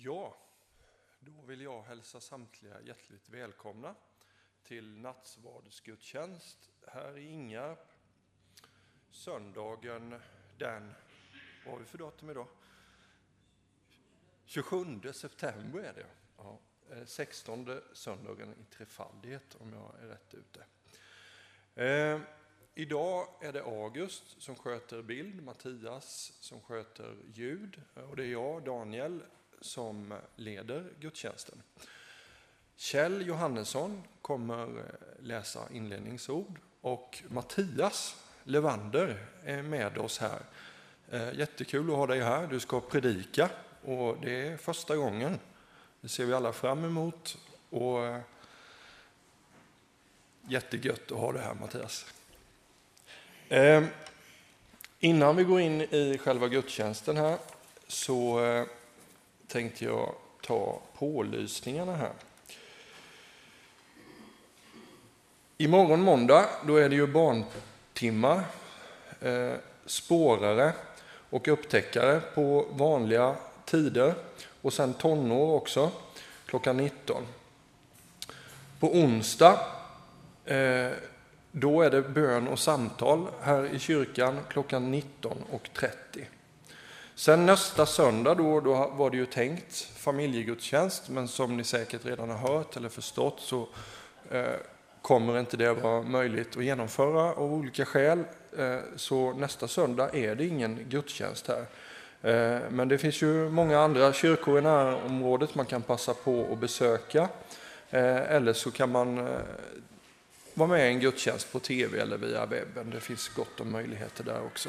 Ja, då vill jag hälsa samtliga hjärtligt välkomna till nattvardsgudstjänst här i Ingarp. Söndagen den, vad har vi för datum idag? 27 september är det. Ja, eh, 16 söndagen i trefaldighet om jag är rätt ute. Eh, idag är det August som sköter bild, Mattias som sköter ljud och det är jag, Daniel, som leder gudstjänsten. Kjell Johannesson kommer eh, läsa inledningsord och Mattias Levander är med oss här. Eh, jättekul att ha dig här. Du ska predika och det är första gången. Det ser vi alla fram emot. Och eh, jättegött att ha dig här Mattias. Innan vi går in i själva gudstjänsten här så tänkte jag ta pålysningarna här. Imorgon måndag då är det ju barntimmar, eh, spårare och upptäckare på vanliga tider och sen tonår också klockan 19. På onsdag eh, då är det bön och samtal här i kyrkan klockan 19.30. Sen nästa söndag då, då var det ju tänkt familjegudstjänst, men som ni säkert redan har hört eller förstått så eh, kommer inte det vara möjligt att genomföra av olika skäl. Eh, så nästa söndag är det ingen gudstjänst här. Eh, men det finns ju många andra kyrkor i närområdet man kan passa på att besöka. Eh, eller så kan man eh, vara med i en gudstjänst på tv eller via webben. Det finns gott om möjligheter där också.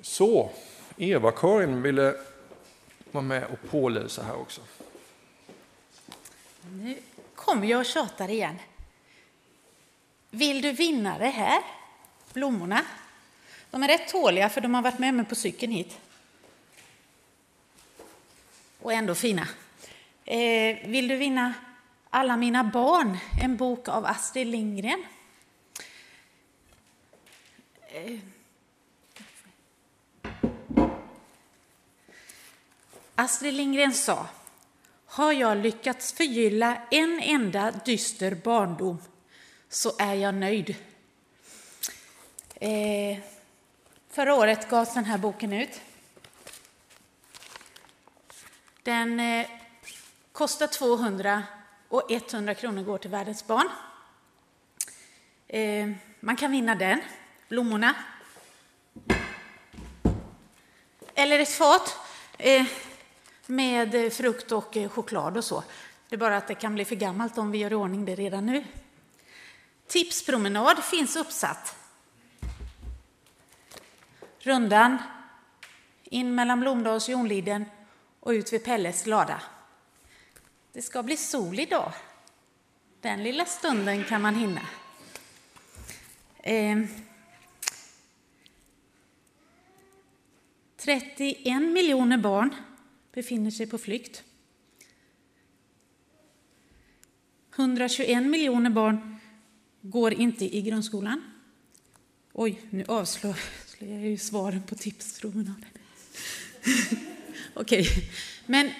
Så, Eva-Karin ville vara med och pålysa här också. Nu kommer jag och tjatar igen. Vill du vinna det här? Blommorna. De är rätt tåliga för de har varit med mig på cykeln hit. Och ändå fina. Eh, vill du vinna Alla mina barn, en bok av Astrid Lindgren? Eh, Astrid Lindgren sa, har jag lyckats förgylla en enda dyster barndom så är jag nöjd. Eh, förra året gavs den här boken ut. Den eh, kostar 200 och 100 kronor går till världens barn. Eh, man kan vinna den, blommorna. Eller ett fat. Eh, med eh, frukt och eh, choklad och så. Det är bara att det kan bli för gammalt om vi gör i ordning det redan nu. Tipspromenad finns uppsatt. Rundan, in mellan Blomdals och Jonliden och ut vid Pelles lada. Det ska bli sol idag. Den lilla stunden kan man hinna. Eh, 31 miljoner barn befinner sig på flykt. 121 miljoner barn går inte i grundskolan. Oj, nu avslöjar jag ju svaren på tipspromenaden. Okej, okay. men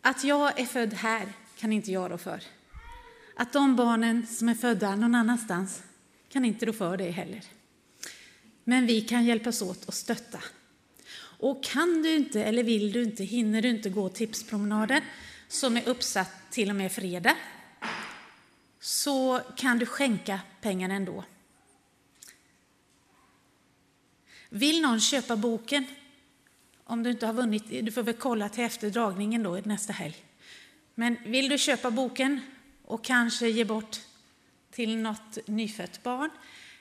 att jag är född här kan inte jag rå för. Att de barnen som är födda någon annanstans kan inte rå för det heller. Men vi kan hjälpas åt och stötta och kan du inte eller vill du inte, hinner du inte gå tipspromenaden som är uppsatt till och med fredag, så kan du skänka pengarna ändå. Vill någon köpa boken? Om du inte har vunnit, du får väl kolla till efterdragningen då nästa helg. Men vill du köpa boken och kanske ge bort till något nyfött barn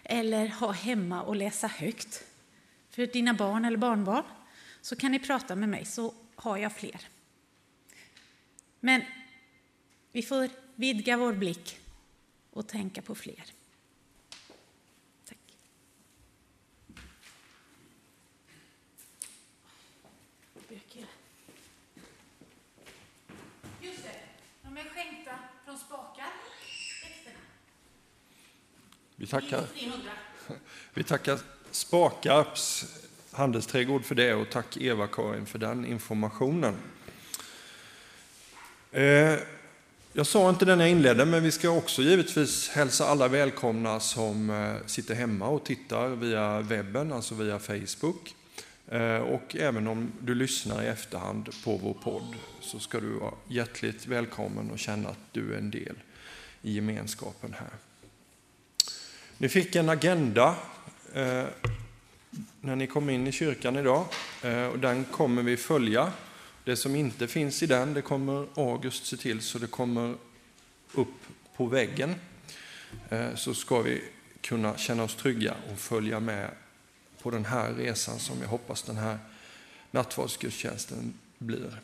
eller ha hemma och läsa högt för dina barn eller barnbarn så kan ni prata med mig så har jag fler. Men vi får vidga vår blick och tänka på fler. Tack. Just det, de är skänkta från Spakar, Vi tackar, vi tackar Spakarps handelsträdgård för det och tack Eva-Karin för den informationen. Eh, jag sa inte det när jag inledde, men vi ska också givetvis hälsa alla välkomna som eh, sitter hemma och tittar via webben, alltså via Facebook. Eh, och även om du lyssnar i efterhand på vår podd så ska du vara hjärtligt välkommen och känna att du är en del i gemenskapen här. Ni fick en agenda när ni kom in i kyrkan idag eh, och den kommer vi följa. Det som inte finns i den, det kommer August se till så det kommer upp på väggen. Eh, så ska vi kunna känna oss trygga och följa med på den här resan som jag hoppas den här nattvardsgudstjänsten blir.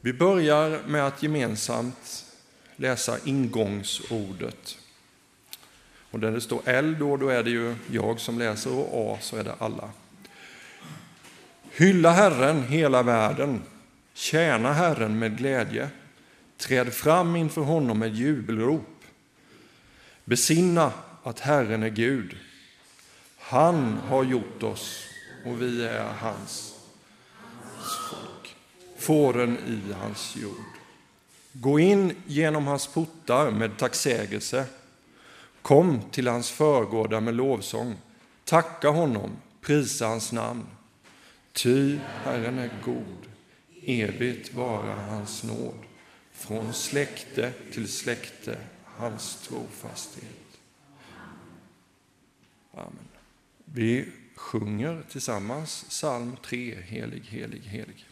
Vi börjar med att gemensamt läsa ingångsordet. Och där det står L då, då är det ju jag som läser och A så är det alla. Hylla Herren hela världen, tjäna Herren med glädje, träd fram inför honom med jubelrop. Besinna att Herren är Gud. Han har gjort oss och vi är hans folk, fåren i hans jord. Gå in genom hans portar med tacksägelse. Kom till hans förgårdar med lovsång. Tacka honom, prisa hans namn. Ty Herren är god, evigt vara hans nåd. Från släkte till släkte hans trofasthet. Amen. Vi sjunger tillsammans psalm 3, Helig, helig, helig.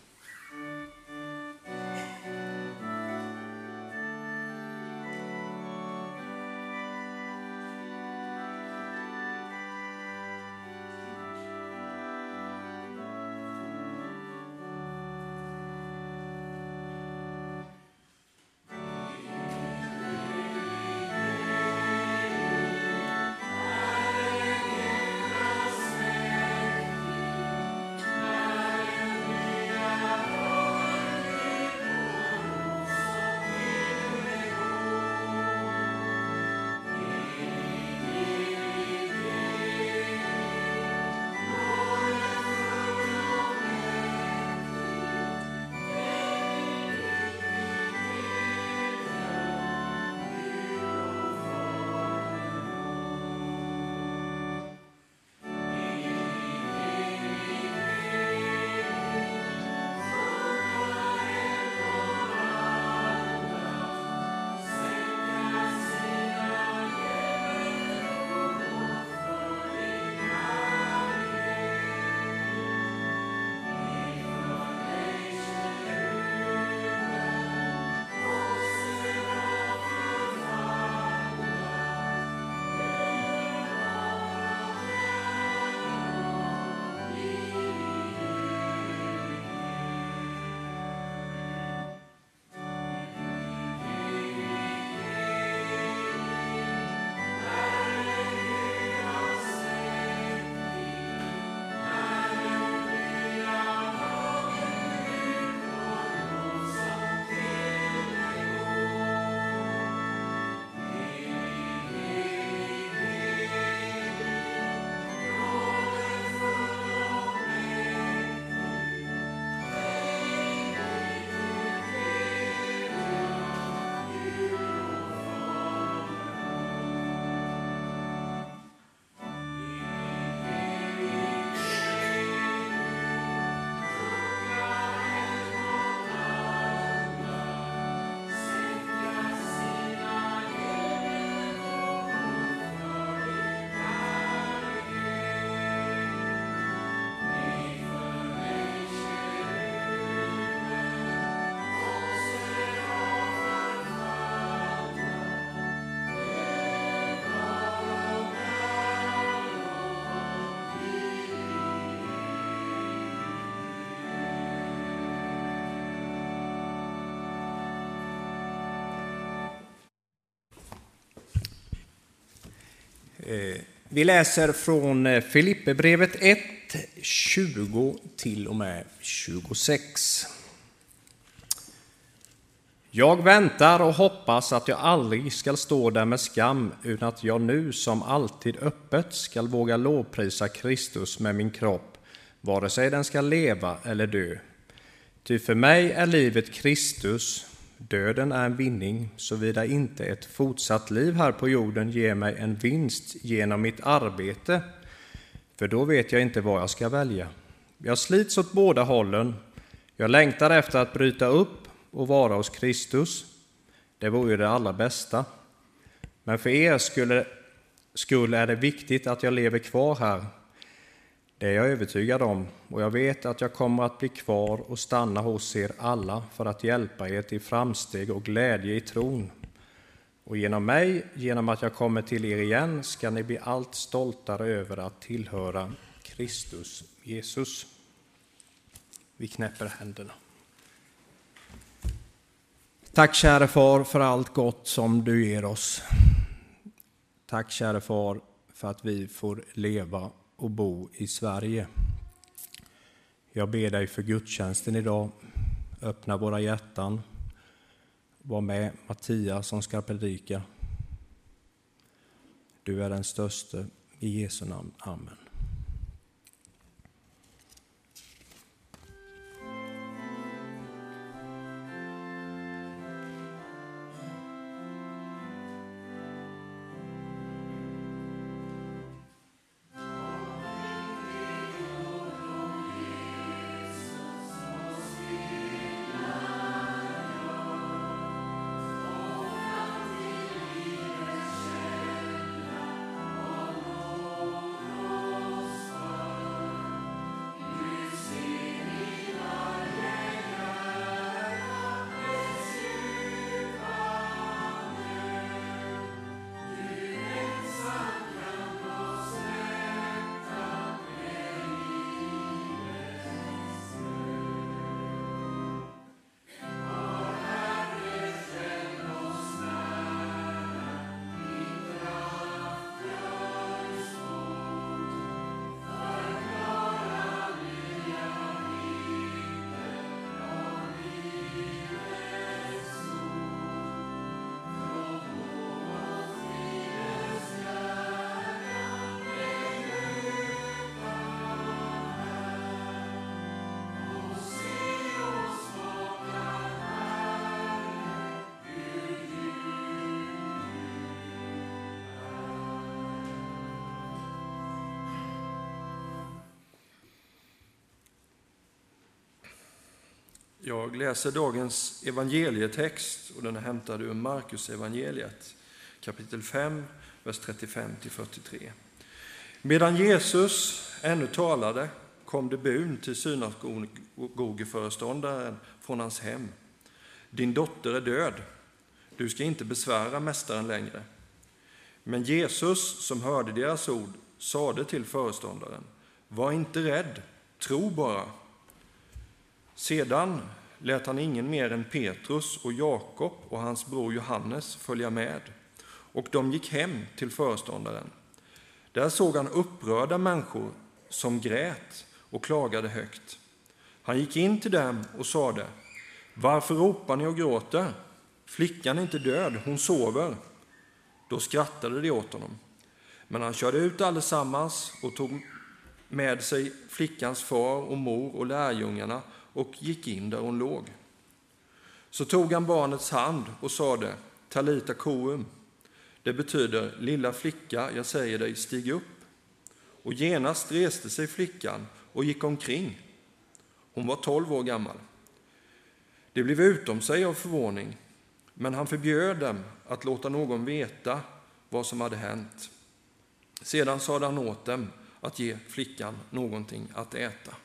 Eh, vi läser från eh, Filipperbrevet 1, 20 till och med 26. Jag väntar och hoppas att jag aldrig skall stå där med skam, utan att jag nu som alltid öppet skall våga lovprisa Kristus med min kropp, vare sig den ska leva eller dö. Ty för mig är livet Kristus, döden är en vinning, såvida inte ett fortsatt liv här på jorden ger mig en vinst genom mitt arbete, för då vet jag inte vad jag ska välja. Jag slits åt båda hållen. Jag längtar efter att bryta upp och vara hos Kristus. Det vore det allra bästa. Men för er skulle, skull är det viktigt att jag lever kvar här. Det är jag övertygad om, och jag vet att jag kommer att bli kvar och stanna hos er alla för att hjälpa er till framsteg och glädje i tron. Och genom mig, genom att jag kommer till er igen, ska ni bli allt stoltare över att tillhöra Kristus Jesus. Vi knäpper händerna. Tack käre far för allt gott som du ger oss. Tack käre far för att vi får leva och bo i Sverige. Jag ber dig för gudstjänsten idag. Öppna våra hjärtan. Var med Mattias som ska predika. Du är den störste. I Jesu namn. Amen. Jag läser dagens evangelietext och den är hämtad ur Markus evangeliet kapitel 5, vers 35 43. Medan Jesus ännu talade kom det bun till synagogeföreståndaren från hans hem. Din dotter är död. Du ska inte besvära mästaren längre. Men Jesus, som hörde deras ord, sade till föreståndaren, var inte rädd, tro bara. Sedan lät han ingen mer än Petrus och Jakob och hans bror Johannes följa med, och de gick hem till föreståndaren. Där såg han upprörda människor som grät och klagade högt. Han gick in till dem och sade, varför ropar ni och gråter? Flickan är inte död, hon sover. Då skrattade de åt honom. Men han körde ut allesammans och tog med sig flickans far och mor och lärjungarna och gick in där hon låg. Så tog han barnets hand och sade Talita koum. Det betyder lilla flicka, jag säger dig, stig upp. Och genast reste sig flickan och gick omkring. Hon var tolv år gammal. De blev utom sig av förvåning, men han förbjöd dem att låta någon veta vad som hade hänt. Sedan sade han åt dem att ge flickan någonting att äta.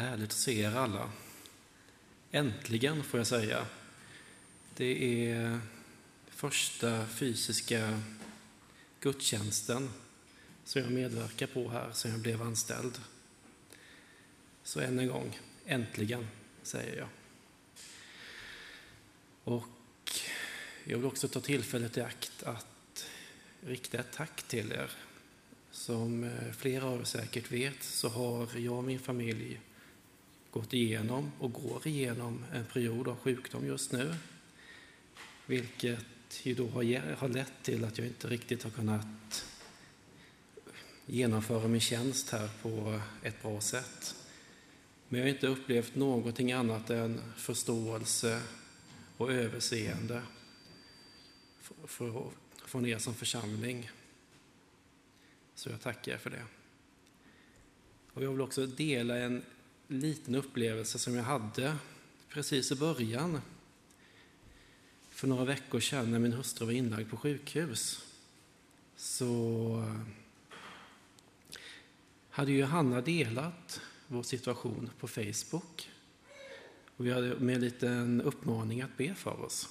Härligt att se er alla. Äntligen, får jag säga. Det är första fysiska gudstjänsten som jag medverkar på här sedan jag blev anställd. Så än en gång, äntligen, säger jag. Och jag vill också ta tillfället i akt att rikta ett tack till er. Som eh, flera av er säkert vet så har jag och min familj gått igenom och går igenom en period av sjukdom just nu. Vilket ju då har lett till att jag inte riktigt har kunnat genomföra min tjänst här på ett bra sätt. Men jag har inte upplevt någonting annat än förståelse och överseende från er som församling. Så jag tackar er för det. Och jag vill också dela en liten upplevelse som jag hade precis i början. För några veckor sedan när min hustru var inlagd på sjukhus så eh, hade Johanna delat vår situation på Facebook. Och vi hade med en liten uppmaning att be för oss.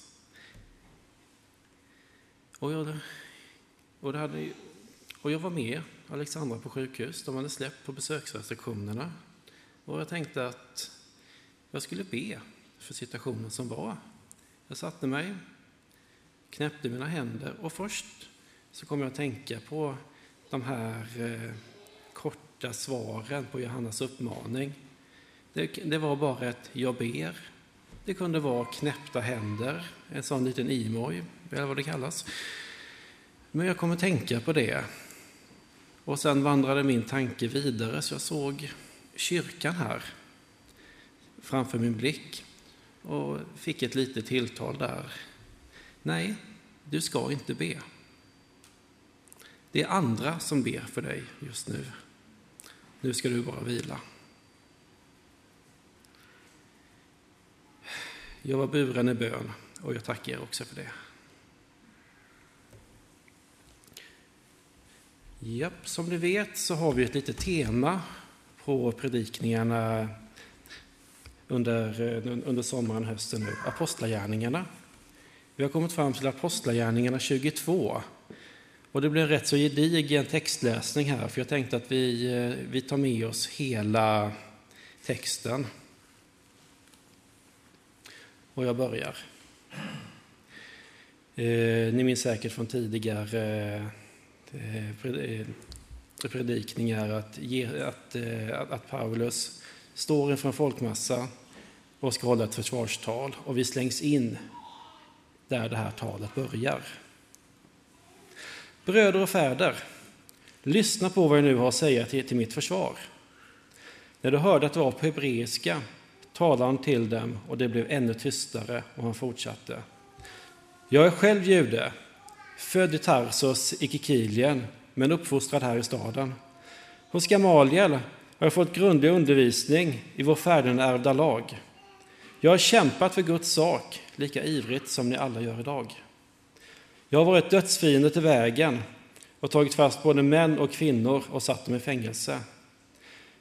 Och jag, och, det hade, och jag var med Alexandra på sjukhus. De hade släppt på besöksrestriktionerna. Och jag tänkte att jag skulle be för situationen som var. Jag satte mig, knäppte mina händer och först så kom jag att tänka på de här eh, korta svaren på Johannas uppmaning. Det, det, var bara ett ”jag ber”. Det kunde vara knäppta händer, en sån liten emoj, eller vad det kallas. Men jag kom att tänka på det. Och sen vandrade min tanke vidare, så jag såg kyrkan här framför min blick och fick ett litet tilltal där. Nej, du ska inte be. Det är andra som ber för dig just nu. Nu ska du bara vila. Jag var buren i bön och jag tackar er också för det. Japp, som ni vet så har vi ett litet tema på predikningarna under, under sommaren och hösten nu, Apostlagärningarna. Vi har kommit fram till Apostlagärningarna 22. Och det blir en rätt så gedigen textläsning här, för jag tänkte att vi, vi tar med oss hela texten. Och jag börjar. Eh, ni minns säkert från tidigare eh, eh predikningar att, ge, att, eh, att Paulus står inför en folkmassa och ska hålla ett försvarstal och vi slängs in där det här talet börjar. Bröder och fäder, lyssna på vad jag nu har att säga till, till mitt försvar. När du hörde att det var på hebreiska talade han till dem och det blev ännu tystare och han fortsatte. Jag är själv jude, född i Tarsos i Kikilien men uppfostrad här i staden. Hos Gamaliel har jag fått grundlig undervisning i vår färdenärvda lag. Jag har kämpat för Guds sak lika ivrigt som ni alla gör idag. Jag har varit dödsfiende till vägen och tagit fast både män och kvinnor och satt dem i fängelse.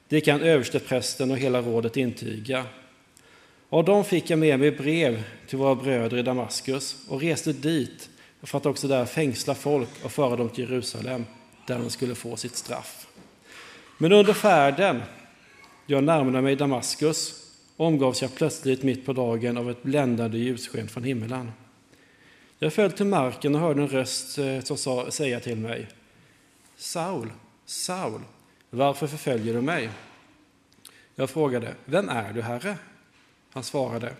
Det kan översteprästen och hela rådet intyga. Av dem fick jag med mig brev till våra bröder i Damaskus och reste dit för att också där fängsla folk och föra dem till Jerusalem där de skulle få sitt straff. Men under färden, jag närmade mig Damaskus, omgavs jag plötsligt mitt på dagen av ett bländande ljussken från himmelen. Jag föll till marken och hörde en röst eh, som sa, säga till mig Saul, Saul, varför förföljer du mig? Jag frågade, vem är du, Herre? Han svarade,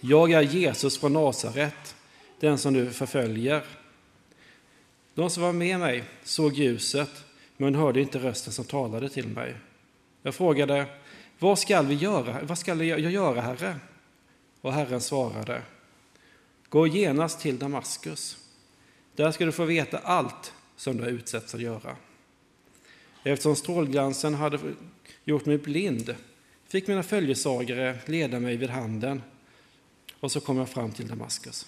jag är Jesus från Nasaret, den som du förföljer. De som var med mig såg ljuset, men hörde inte rösten som talade till mig. Jag frågade, vad skall vi göra? Vad skall jag göra, Herre? Och Herren svarade, gå genast till Damaskus. Där ska du få veta allt som du har utsätts att göra. Eftersom strålglansen hade gjort mig blind fick mina följesagare leda mig vid handen och så kom jag fram till Damaskus.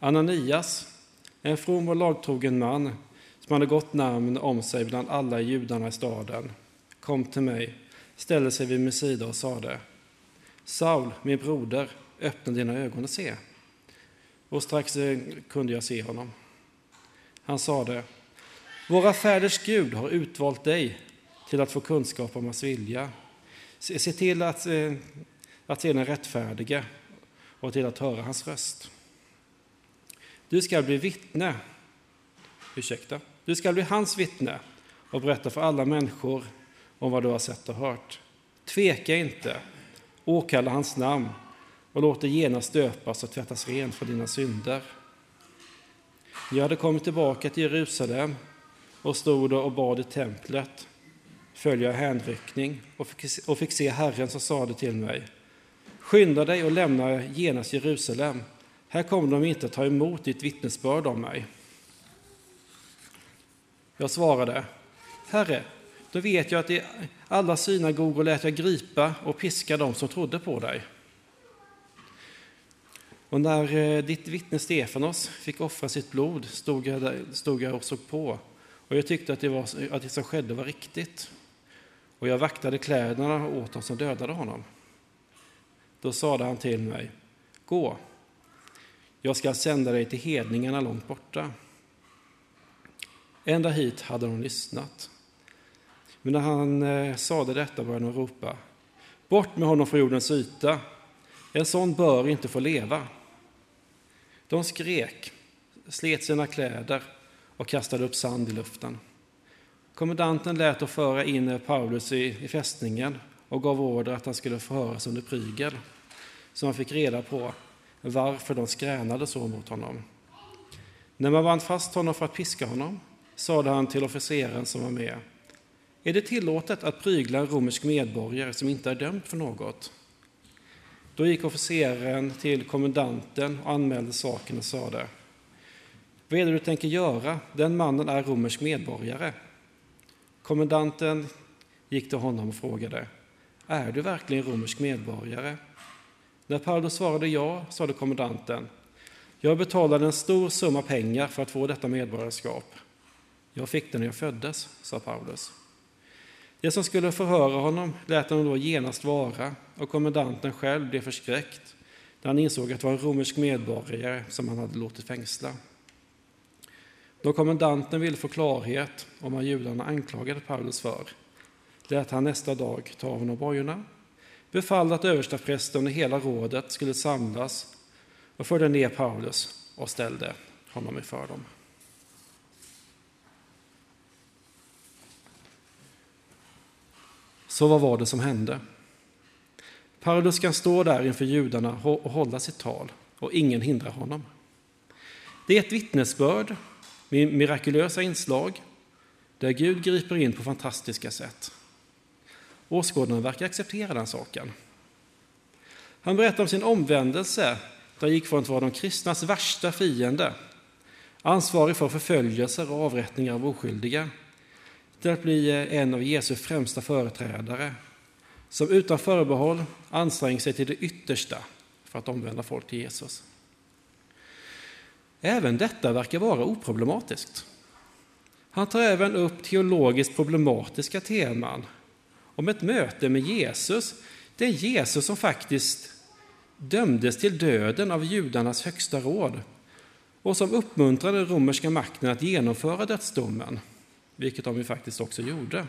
Ananias, en from och lagtrogen man som hade gott namn om sig bland alla judarna i staden, kom till mig ställde sig vid min sida och sade Saul, min broder, öppna dina ögon och se. Och strax eh, kunde jag se honom. Han sade Våra fäders Gud har utvalt dig till att få kunskap om hans vilja. Se till att, eh, att se den rättfärdiga och till att höra hans röst. Du ska bli vittne, ursäkta, du ska bli hans vittne och berätta för alla människor om vad du har sett och hört. Tveka inte, åkalla hans namn och låt dig genast döpas och tvättas ren för dina synder. Jag hade kommit tillbaka till Jerusalem och stod och bad i templet, följa hänryckning och fick se Herren som sade till mig Skynda dig och lämna genast Jerusalem. Här kommer de inte att ta emot ditt vittnesbörd om mig. Jag svarade, Herre, då vet jag att i alla synagogor lät jag gripa och piska dem som trodde på dig. Och när eh, ditt vittne Stefanos fick offra sitt blod stod jag, där, stod jag och såg på, och jag tyckte att det, var, att det som skedde var riktigt. Och jag vaktade kläderna åt dem som dödade honom. Då sade han till mig, gå, jag ska sända dig till hedningarna långt borta. Ända hit hade de lyssnat. Men när han eh, sade detta började de ropa, bort med honom från jordens yta, en sån bör inte få leva. De skrek, slet sina kläder och kastade upp sand i luften. Kommendanten lät att föra in Paulus i, i fästningen och gav order att han skulle förhöras under prygel, så han fick reda på varför de skränade så mot honom. När man band fast honom för att piska honom sade han till officeren som var med, är det tillåtet att prygla en romersk medborgare som inte är dömd för något? Då gick officeren till kommendanten och anmälde saken och sade, vad är det du tänker göra? Den mannen är romersk medborgare. Kommendanten gick till honom och frågade, är du verkligen romersk medborgare? När Paulus svarade ja, sade kommendanten, jag betalade en stor summa pengar för att få detta medborgarskap. Jag fick det när jag föddes, sa Paulus. Det som skulle förhöra honom lät honom då genast vara, och kommendanten själv blev förskräckt när han insåg att det var en romersk medborgare som han hade låtit fängsla. Då kommendanten ville få klarhet om vad judarna anklagade Paulus för lät han nästa dag ta av honom bojorna, befallde att översteprästen och hela rådet skulle samlas och förde ner Paulus och ställde honom inför dem. Så vad var det som hände? Paulus kan stå där inför judarna och hålla sitt tal och ingen hindrar honom. Det är ett vittnesbörd med mirakulösa inslag där Gud griper in på fantastiska sätt. Åskådarna verkar acceptera den saken. Han berättar om sin omvändelse där han gick från att vara de kristnas värsta fiende, ansvarig för förföljelser och avrättningar av oskyldiga, till att bli eh, en av Jesu främsta företrädare som utan förbehåll anstränger sig till det yttersta för att omvända folk till Jesus. Även detta verkar vara oproblematiskt. Han tar även upp teologiskt problematiska teman om ett möte med Jesus. Det är Jesus som faktiskt dömdes till döden av judarnas högsta råd och som uppmuntrade den romerska makten att genomföra dödsdomen, vilket de ju faktiskt också gjorde.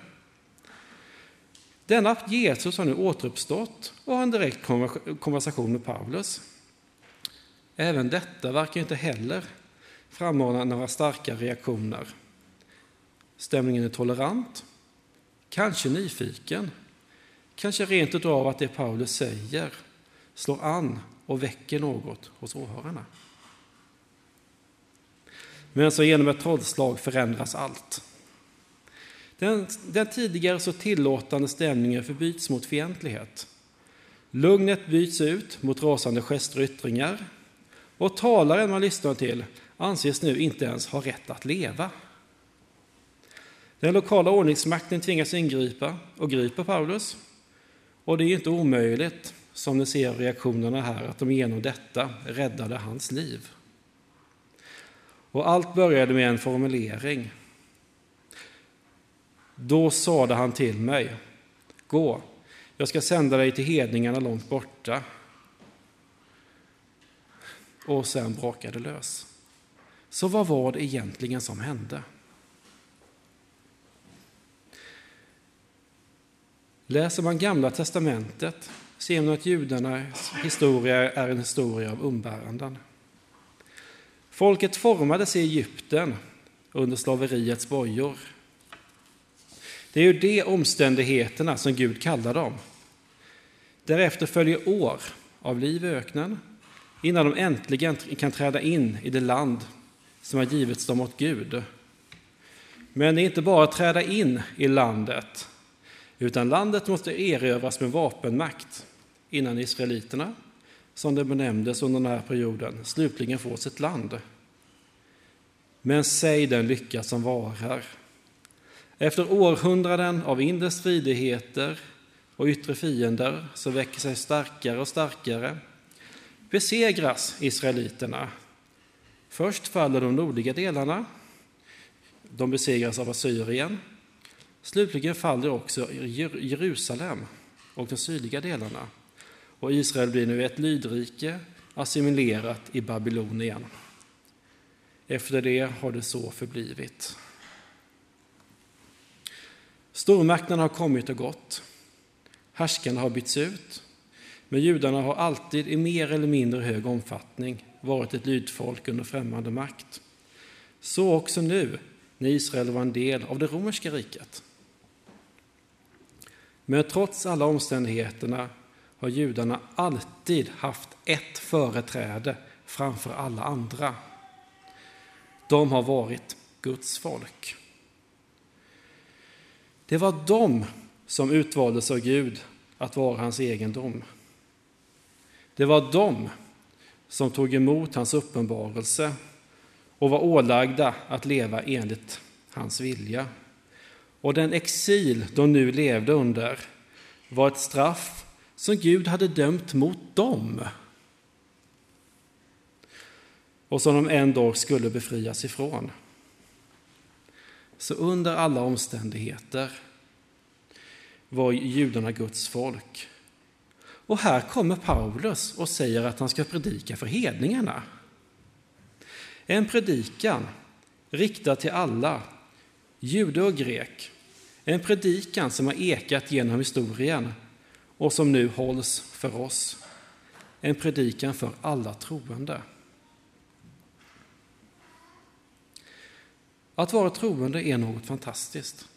Denna Jesus har nu återuppstått och har en direkt konversation med Paulus. Även detta verkar inte heller frammana några starka reaktioner. Stämningen är tolerant, kanske nyfiken, kanske rent utav att det Paulus säger slår an och väcker något hos åhörarna. Men så genom ett trollslag förändras allt. Den, den tidigare så tillåtande stämningen förbyts mot fientlighet. Lugnet byts ut mot rasande gester och yttringar. Och talaren man lyssnar till anses nu inte ens ha rätt att leva. Den lokala ordningsmakten tvingas ingripa och griper Paulus. Och det är inte omöjligt, som ni ser reaktionerna här, att de genom detta räddade hans liv. Och allt började med en formulering. Då sade han till mig, gå, Jag ska sända dig till hedningarna långt borta. Och sen brakade lös. Så vad var det egentligen som hände? Läser man Gamla testamentet ser man att judarnas historia är en historia av umbäranden. Folket formades i Egypten under slaveriets bojor. Det är ju de omständigheterna som Gud kallar dem. Därefter följer år av liv i öknen innan de äntligen kan träda in i det land som har givits dem åt Gud. Men det är inte bara att träda in i landet, utan landet måste erövras med vapenmakt innan israeliterna, som det benämndes under den här perioden, slutligen får sitt land. Men säg den lycka som varar. Efter århundraden av inre stridigheter och yttre fiender som väcker sig starkare och starkare besegras israeliterna. Först faller de nordliga delarna. De besegras av Assyrien. Slutligen faller också Jerusalem och de sydliga delarna. Och Israel blir nu ett lydrike assimilerat i Babylonien. Efter det har det så förblivit. Stormakterna har kommit och gått. Härskarna har bytts ut. Men judarna har alltid i mer eller mindre hög omfattning varit ett lydfolk under främmande makt. Så också nu, när Israel var en del av det romerska riket. Men trots alla omständigheterna har judarna alltid haft ett företräde framför alla andra. De har varit Guds folk. Det var de som utvaldes av Gud att vara hans egendom. Det var de som tog emot hans uppenbarelse och var ålagda att leva enligt hans vilja. Och den exil de nu levde under var ett straff som Gud hade dömt mot dem och som de en dag skulle befrias ifrån. Så under alla omständigheter var judarna Guds folk. Och här kommer Paulus och säger att han ska predika för hedningarna. En predikan riktad till alla, jude och grek. En predikan som har ekat genom historien och som nu hålls för oss. En predikan för alla troende. Att vara troende är något fantastiskt.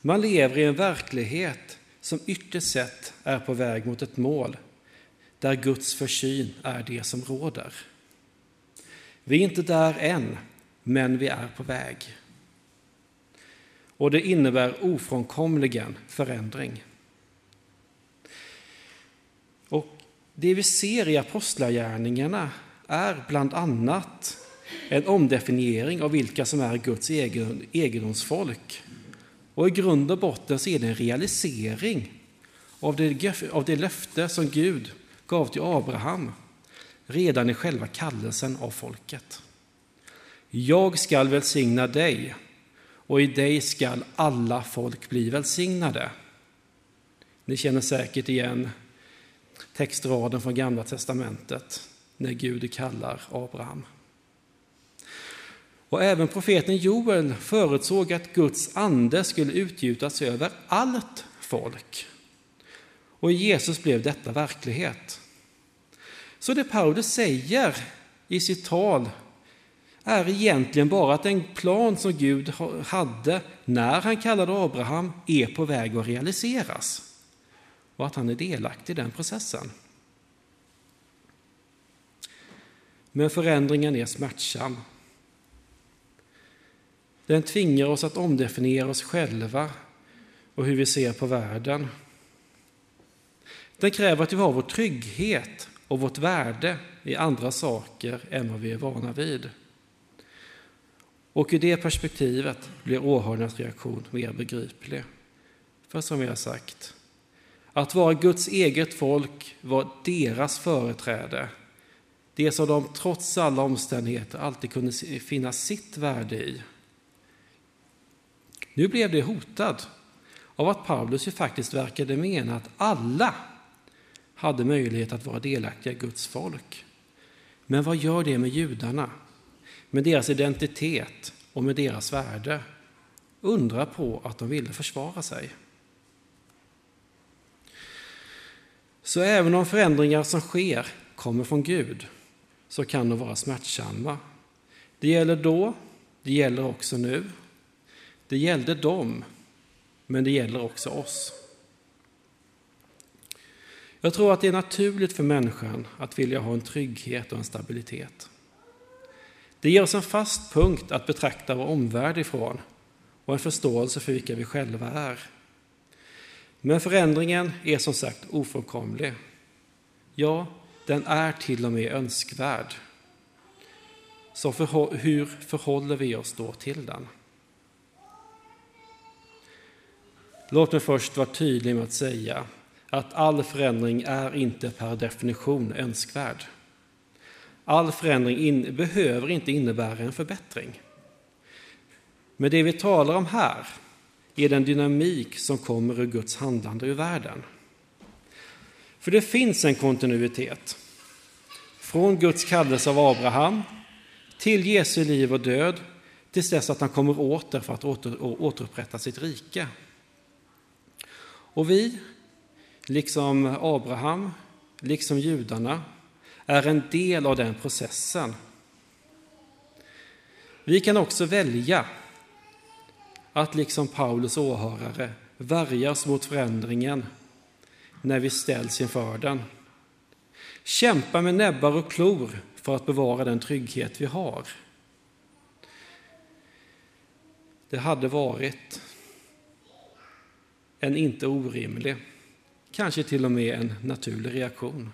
Man lever i en verklighet som ytterst sett är på väg mot ett mål där Guds försyn är det som råder. Vi är inte där än, men vi är på väg. Och det innebär ofrånkomligen förändring. Och det vi ser i apostlagärningarna är bland annat en omdefiniering av vilka som är Guds egendomsfolk. Och i grund och botten så är det en realisering av det, av det löfte som Gud gav till Abraham redan i själva kallelsen av folket. Jag skall välsigna dig och i dig skall alla folk bli välsignade. Ni känner säkert igen textraden från Gamla testamentet när Gud kallar Abraham. Och även profeten Joel förutsåg att Guds ande skulle utgjutas över allt folk. Och i Jesus blev detta verklighet. Så det Paulus säger i sitt tal är egentligen bara att den plan som Gud hade när han kallade Abraham är på väg att realiseras och att han är delaktig i den processen. Men förändringen är smärtsam den tvingar oss att omdefiniera oss själva och hur vi ser på världen. Den kräver att vi har vår trygghet och vårt värde i andra saker än vad vi är vana vid. Och i det perspektivet blir åhörarnas reaktion mer begriplig. För som vi har sagt, att vara Guds eget folk var deras företräde. Det som de trots alla omständigheter alltid kunde finna sitt värde i. Nu blev det hotad av att Paulus ju faktiskt verkade mena att alla hade möjlighet att vara delaktiga i Guds folk. Men vad gör det med judarna? Med deras identitet och med deras värde? Undra på att de ville försvara sig. Så även om förändringar som sker kommer från Gud så kan de vara smärtsamma. Det gäller då, det gäller också nu. Det gällde dem, men det gäller också oss. Jag tror att det är naturligt för människan att vilja ha en trygghet och en stabilitet. Det ger oss en fast punkt att betrakta vår omvärld ifrån och en förståelse för vilka vi själva är. Men förändringen är som sagt ofrånkomlig. Ja, den är till och med önskvärd. Så för, hur förhåller vi oss då till den? Låt mig först vara tydlig med att säga att all förändring är inte per definition önskvärd. All förändring in, behöver inte innebära en förbättring. Men det vi talar om här är den dynamik som kommer ur Guds handlande i världen. För det finns en kontinuitet. Från Guds kallelse av Abraham till Jesu liv och död tills dess att han kommer åter för att åter, återupprätta sitt rike. Och vi, liksom Abraham, liksom judarna, är en del av den processen. Vi kan också välja att liksom Paulus åhörare värja oss mot förändringen när vi ställs inför den. Kämpa med näbbar och klor för att bevara den trygghet vi har. Det hade varit en inte orimlig, kanske till och med en naturlig reaktion.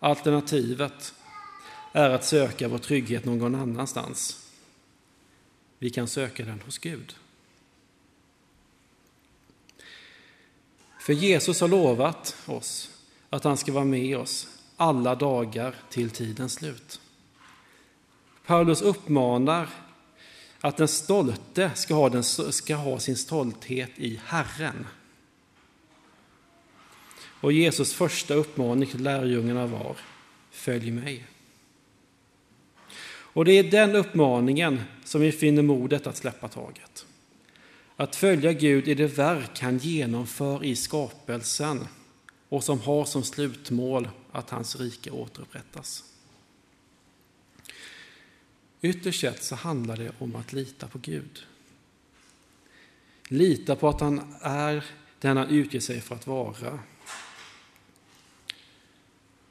Alternativet är att söka vår trygghet någon annanstans. Vi kan söka den hos Gud. För Jesus har lovat oss att han ska vara med oss alla dagar till tidens slut. Paulus uppmanar att den stolte ska ha, den, ska ha sin stolthet i Herren. Och Jesus första uppmaning till lärjungarna var Följ mig. Och det är den uppmaningen som vi finner modet att släppa taget. Att följa Gud i det verk han genomför i skapelsen och som har som slutmål att hans rike återupprättas. Ytterst sett så handlar det om att lita på Gud. Lita på att han är den han utger sig för att vara.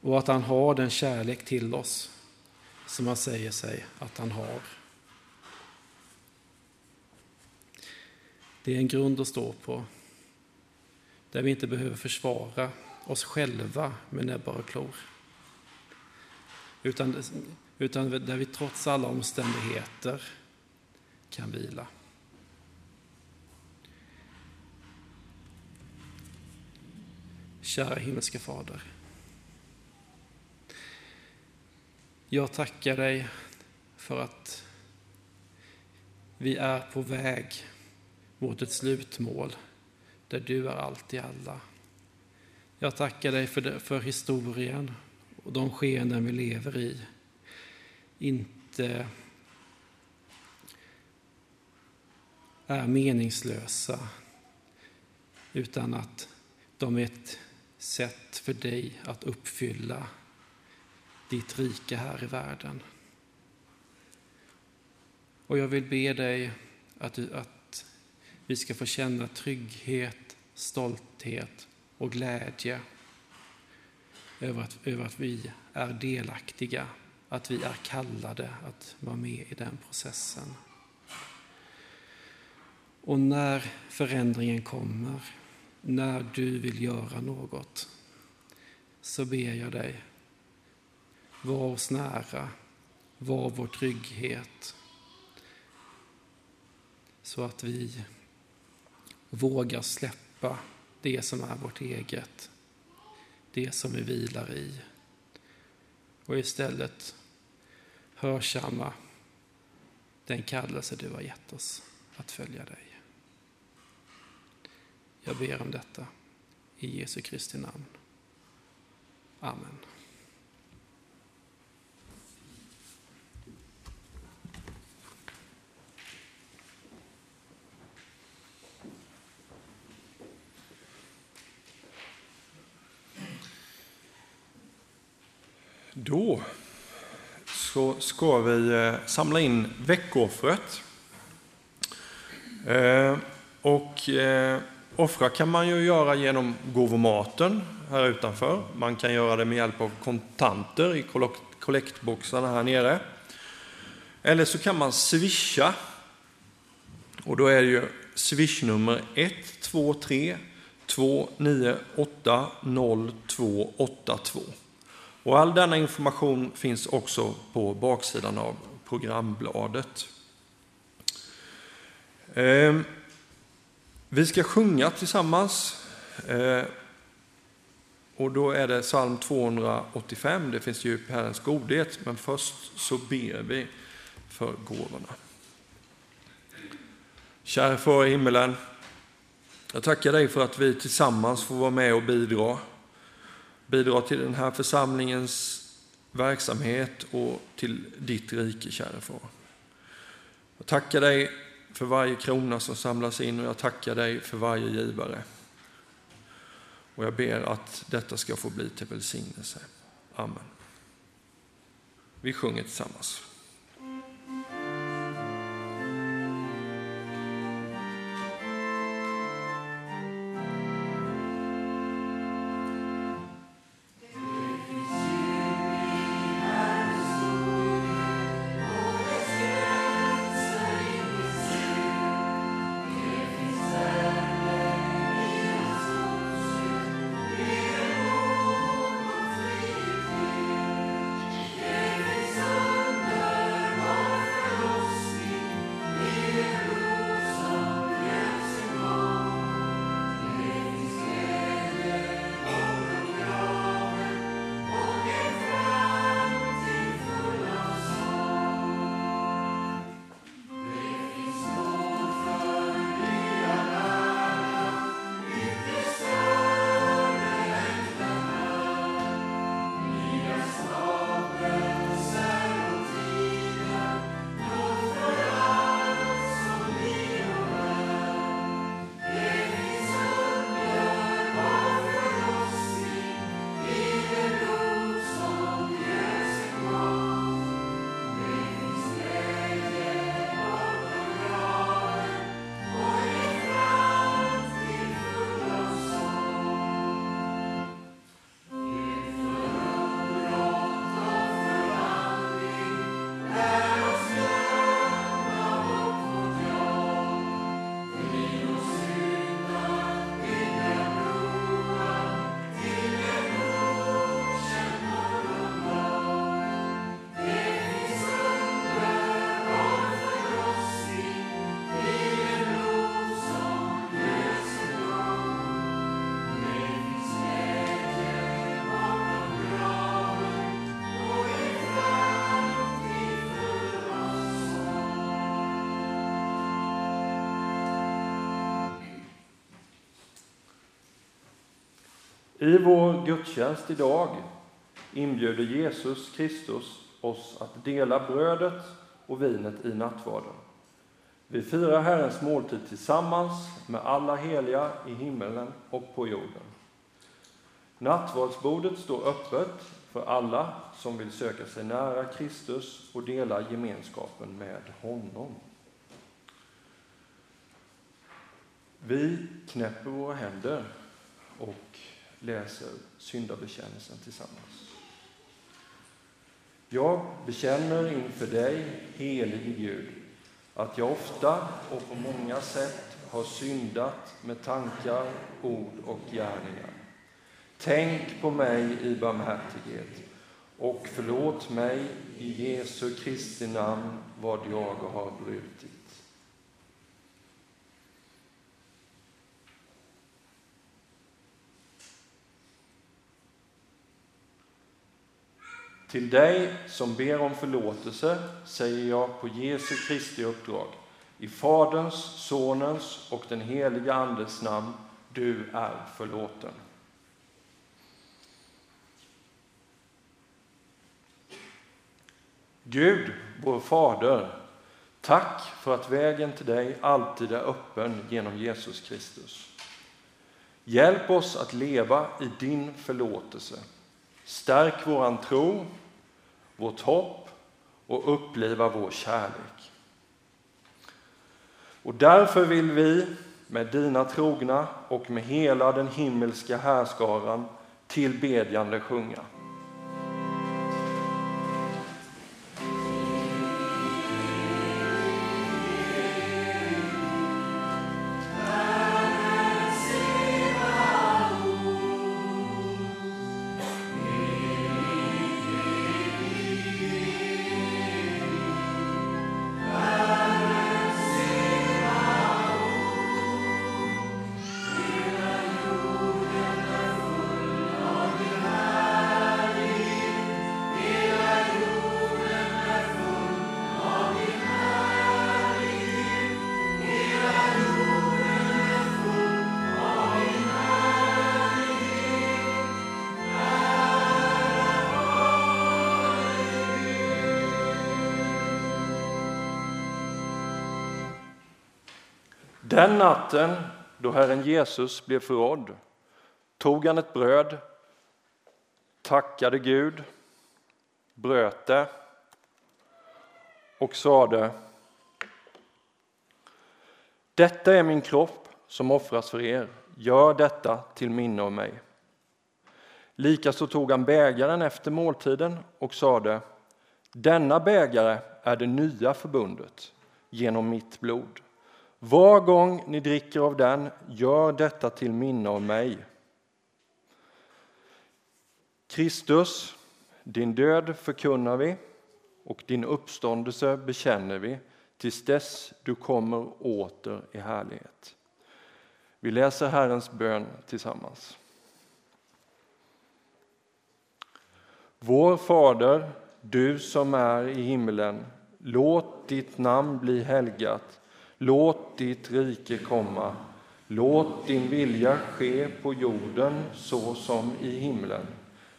Och att han har den kärlek till oss som han säger sig att han har. Det är en grund att stå på, där vi inte behöver försvara oss själva med näbbar och klor. Utan, utan där vi trots alla omständigheter kan vila. Kära himmelska Fader. Jag tackar dig för att vi är på väg mot ett slutmål där du är allt i alla. Jag tackar dig för, det, för historien och de skeenden vi lever i. Inte är meningslösa utan att de är ett sätt för dig att uppfylla ditt rike här i världen. Och jag vill be dig att, att vi ska få känna trygghet, stolthet och glädje över att, över att vi är delaktiga, att vi är kallade att vara med i den processen. Och när förändringen kommer, när du vill göra något, så ber jag dig, var oss nära, var vår trygghet, så att vi vågar släppa det som är vårt eget, det som vi vilar i och istället hörsamma den kallelse du har gett oss att följa dig. Jag ber om detta. I Jesu Kristi namn. Amen. Då så ska vi eh, samla in veckoffret. Eh, och eh, offra kan man ju göra genom gåvomaten här utanför. Man kan göra det med hjälp av kontanter i kollektboxarna här nere. Eller så kan man swisha. Och då är det ju swishnummer 123 298 0282. Och all denna information finns också på baksidan av programbladet. Ehm, vi ska sjunga tillsammans. Ehm, och då är det psalm 285, det finns djup Herrens godhet, men först så ber vi för gåvorna. Kära Far i himmelen, jag tackar dig för att vi tillsammans får vara med och bidra bidra till den här församlingens verksamhet och till ditt rike, kära far. Jag tackar dig för varje krona som samlas in och jag tackar dig för varje givare. Och jag ber att detta ska få bli till välsignelse. Amen. Vi sjunger tillsammans. I vår gudstjänst idag inbjuder Jesus Kristus oss att dela brödet och vinet i nattvarden. Vi firar Herrens måltid tillsammans med alla heliga i himmelen och på jorden. Nattvardsbordet står öppet för alla som vill söka sig nära Kristus och dela gemenskapen med honom. Vi knäpper våra händer och läser syndabekännelsen tillsammans. Jag bekänner inför dig, helige Gud, att jag ofta och på många sätt har syndat med tankar, ord och gärningar. Tänk på mig i barmhärtighet och förlåt mig i Jesu Kristi namn vad jag har brutit. Till dig som ber om förlåtelse säger jag på Jesu Kristi uppdrag, i Faderns, Sonens och den helige Andes namn, du är förlåten. Gud, vår Fader, tack för att vägen till dig alltid är öppen genom Jesus Kristus. Hjälp oss att leva i din förlåtelse. Stärk våran tro, vårt hopp och uppliva vår kärlek. Och därför vill vi med dina trogna och med hela den himmelska härskaran tillbedjande sjunga. Den natten då Herren Jesus blev förrådd tog han ett bröd, tackade Gud, bröt det och sade Detta är min kropp som offras för er. Gör detta till minne av mig. Likaså tog han bägaren efter måltiden och sade Denna bägare är det nya förbundet genom mitt blod. Var gång ni dricker av den, gör detta till minne av mig. Kristus, din död förkunnar vi och din uppståndelse bekänner vi tills dess du kommer åter i härlighet. Vi läser Herrens bön tillsammans. Vår Fader, du som är i himmelen. Låt ditt namn bli helgat Låt ditt rike komma. Låt din vilja ske på jorden så som i himlen.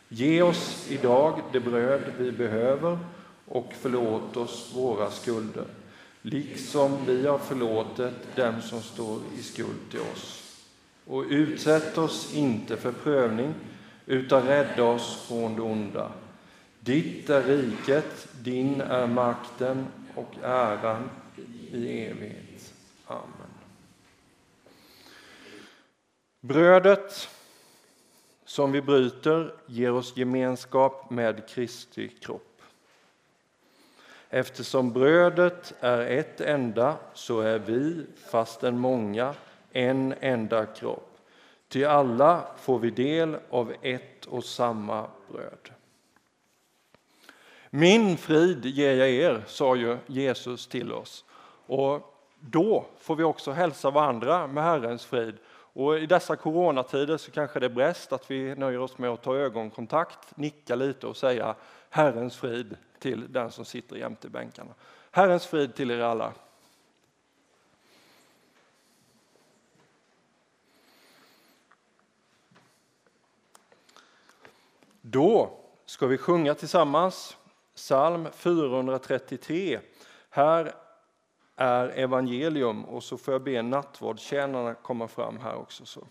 Ge oss idag det bröd vi behöver och förlåt oss våra skulder, liksom vi har förlåtit dem som står i skuld till oss. Och utsätt oss inte för prövning, utan rädda oss från det onda. Ditt är riket, din är makten och äran i evighet. Amen. Brödet som vi bryter ger oss gemenskap med Kristi kropp. Eftersom brödet är ett enda så är vi, fastän många, en enda kropp. Till alla får vi del av ett och samma bröd. Min frid ger jag er, sa ju Jesus till oss. Och då får vi också hälsa varandra med Herrens frid. Och I dessa coronatider så kanske det är bäst att vi nöjer oss med att ta ögonkontakt, nicka lite och säga Herrens frid till den som sitter jämte bänkarna. Herrens frid till er alla. Då ska vi sjunga tillsammans psalm 433. Här är evangelium och så får jag be nattvardstjänarna komma fram här också. Så.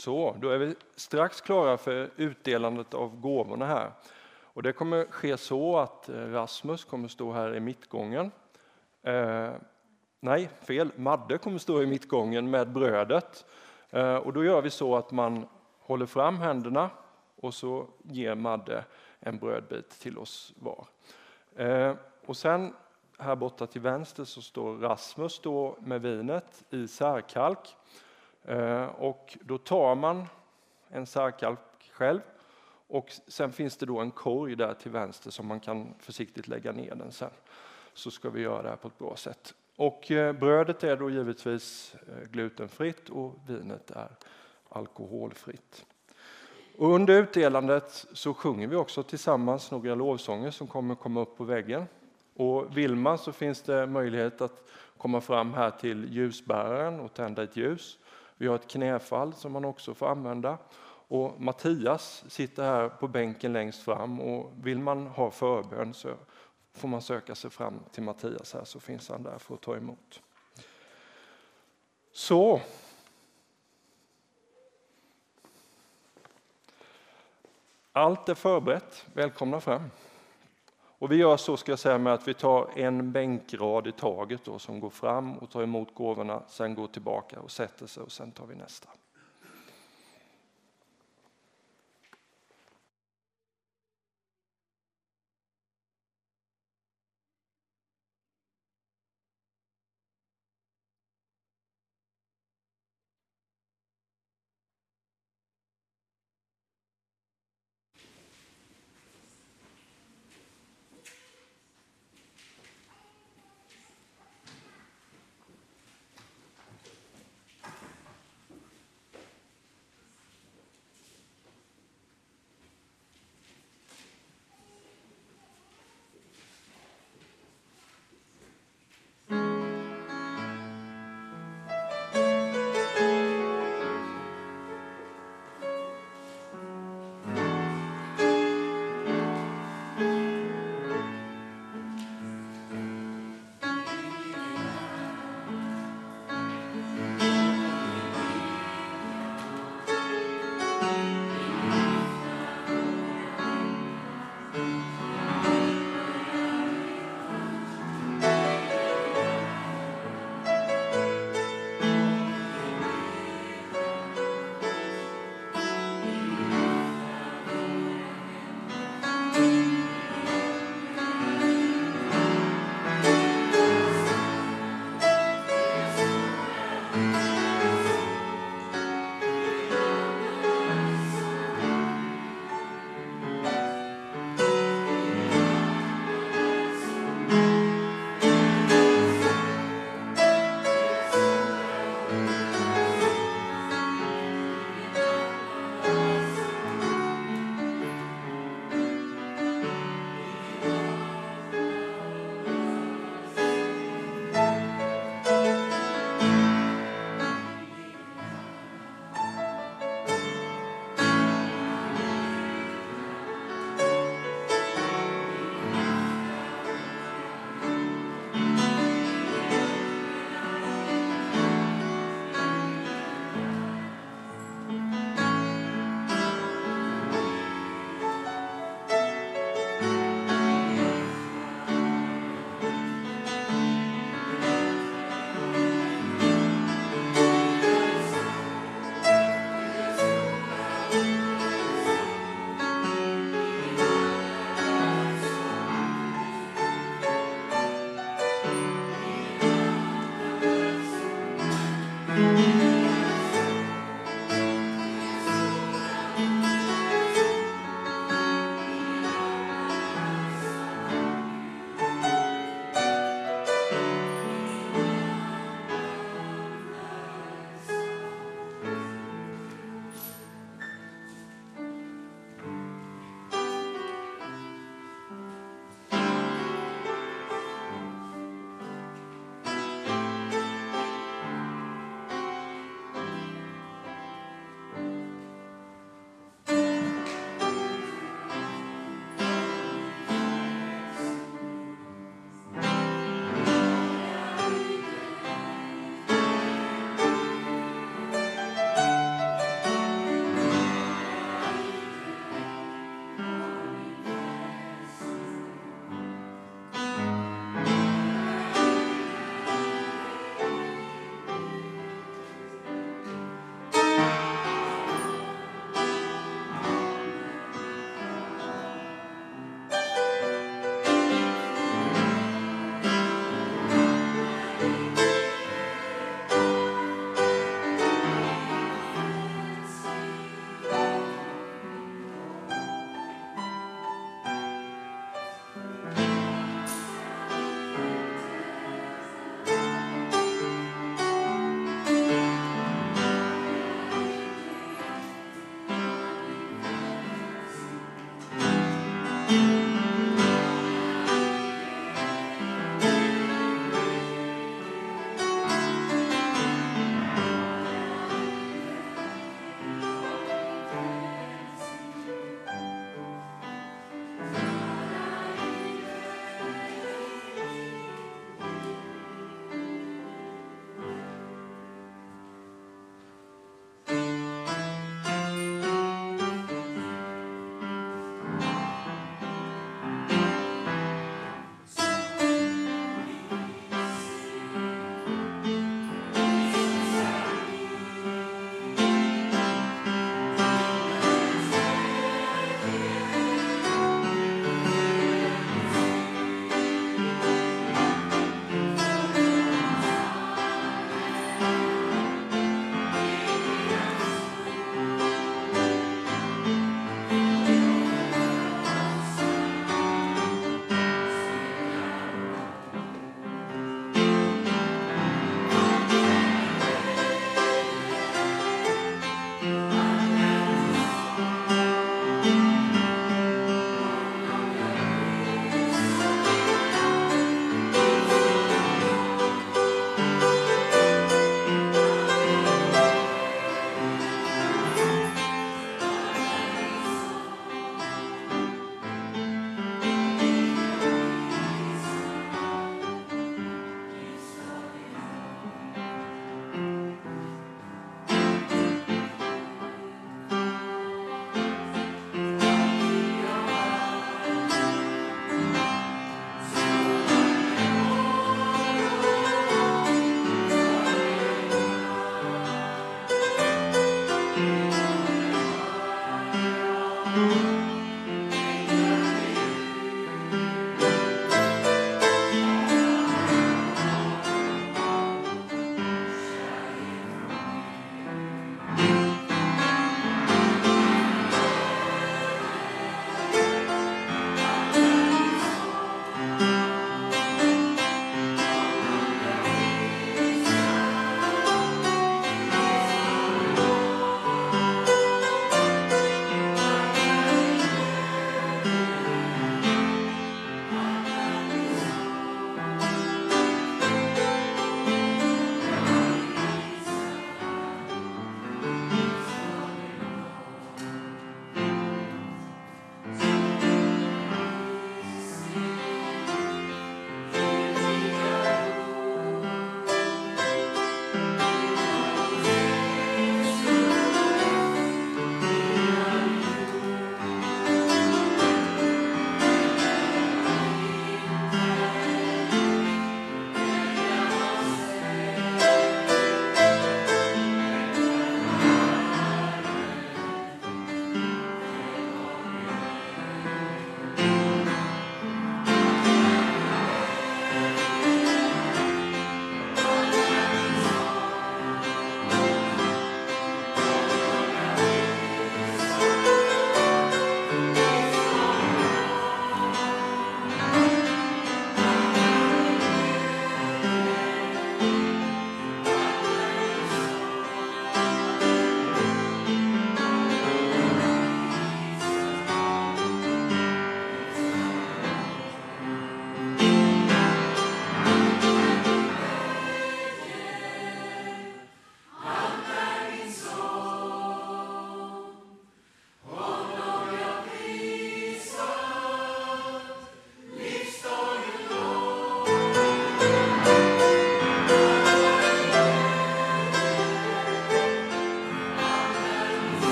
Så, då är vi strax klara för utdelandet av gåvorna här. Och det kommer ske så att eh, Rasmus kommer stå här i mittgången. Eh, nej, fel. Madde kommer stå i mittgången med brödet. Eh, och då gör vi så att man håller fram händerna och så ger Madde en brödbit till oss var. Eh, och sen här borta till vänster så står Rasmus då med vinet i särkalk. Eh, och då tar man en särkalk själv och sen finns det då en korg där till vänster som man kan försiktigt lägga ner den sen. Så ska vi göra det här på ett bra sätt. Och eh, brödet är då givetvis eh, glutenfritt och vinet är alkoholfritt. Och under utdelandet så sjunger vi också tillsammans några lovsånger som kommer komma upp på väggen. Och vill man så finns det möjlighet att komma fram här till ljusbäraren och tända ett ljus. Vi har ett knäfall som man också får använda. Och Mattias sitter här på bänken längst fram och vill man ha förbön så får man söka sig fram till Mattias här så finns han där för att ta emot. Så. Allt är förberett. Välkomna fram. Och vi gör så ska jag säga med att vi tar en bänkrad i taget då, som går fram och tar emot gåvorna, sen går tillbaka och sätter sig och sen tar vi nästa.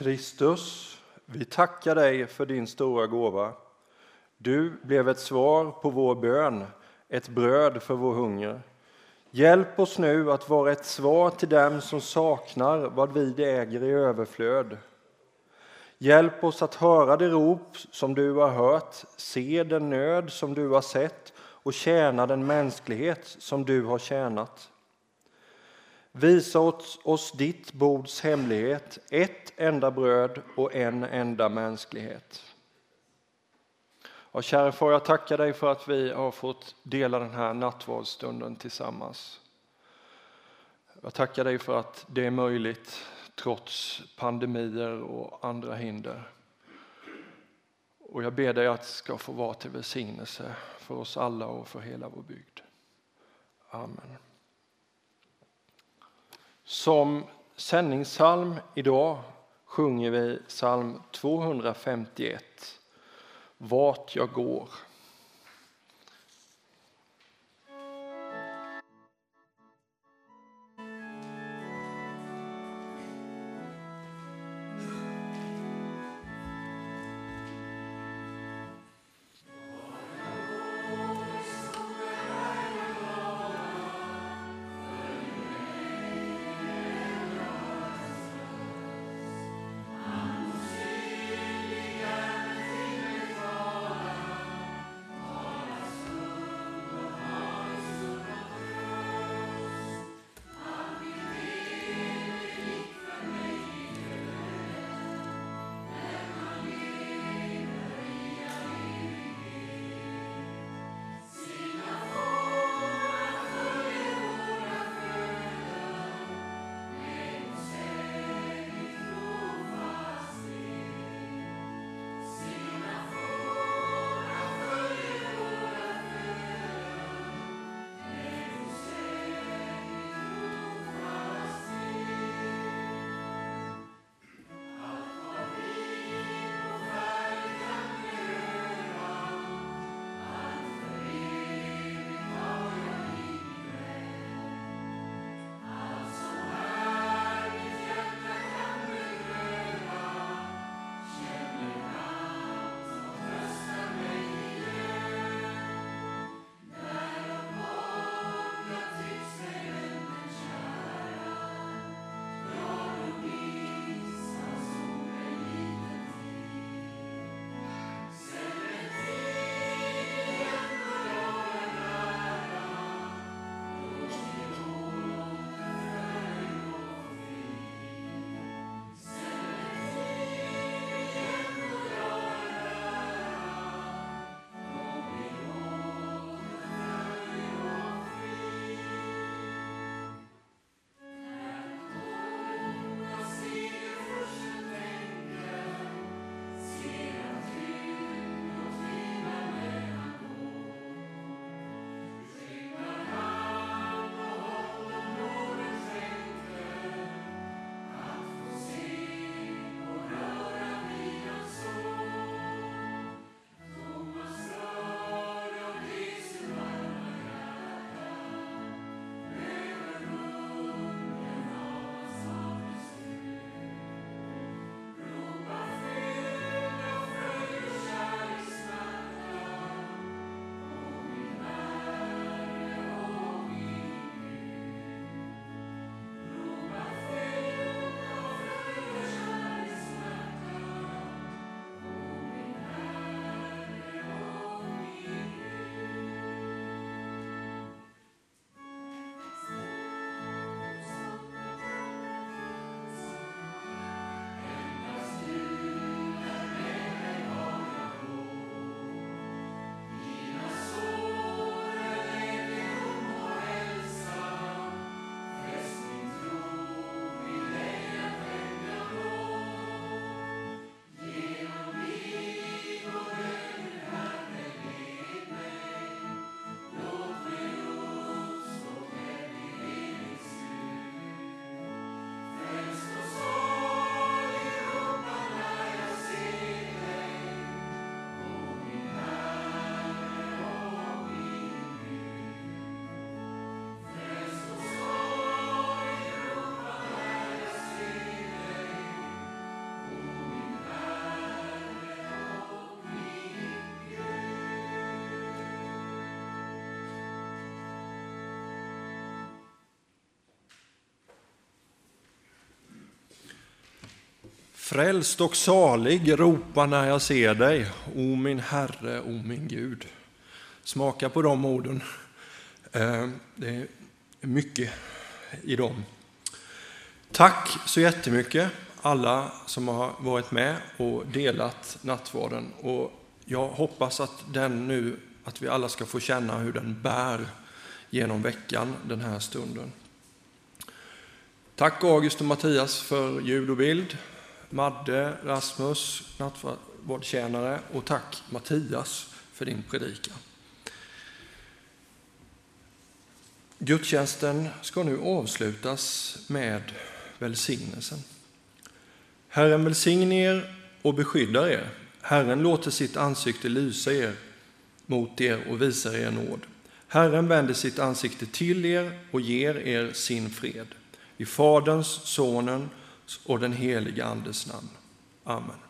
Kristus, vi tackar dig för din stora gåva. Du blev ett svar på vår bön, ett bröd för vår hunger. Hjälp oss nu att vara ett svar till dem som saknar vad vi äger i överflöd. Hjälp oss att höra det rop som du har hört, se den nöd som du har sett och tjäna den mänsklighet som du har tjänat. Visa oss, oss ditt bords hemlighet, ett enda bröd och en enda mänsklighet. Ja, kära far, jag tackar dig för att vi har fått dela den här nattvardsstunden tillsammans. Jag tackar dig för att det är möjligt trots pandemier och andra hinder. Och jag ber dig att det ska få vara till välsignelse för oss alla och för hela vår bygd. Amen. Som sändningssalm idag sjunger vi psalm 251, Vart jag går. Frälst och salig ropar när jag ser dig, o min Herre, o min Gud. Smaka på de orden. Eh, det är mycket i dem. Tack så jättemycket alla som har varit med och delat nattvarden. Och jag hoppas att den nu, att vi alla ska få känna hur den bär genom veckan den här stunden. Tack August och Mattias för ljud och bild. Madde, Rasmus, nattvardstjänare och tack Mattias för din predikan. Gudstjänsten ska nu avslutas med välsignelsen. Herren välsigne er och beskyddar er. Herren låter sitt ansikte lysa er mot er och visar er nåd. Herren vänder sitt ansikte till er och ger er sin fred. I Faderns, Sonens och den helige Andes namn. Amen.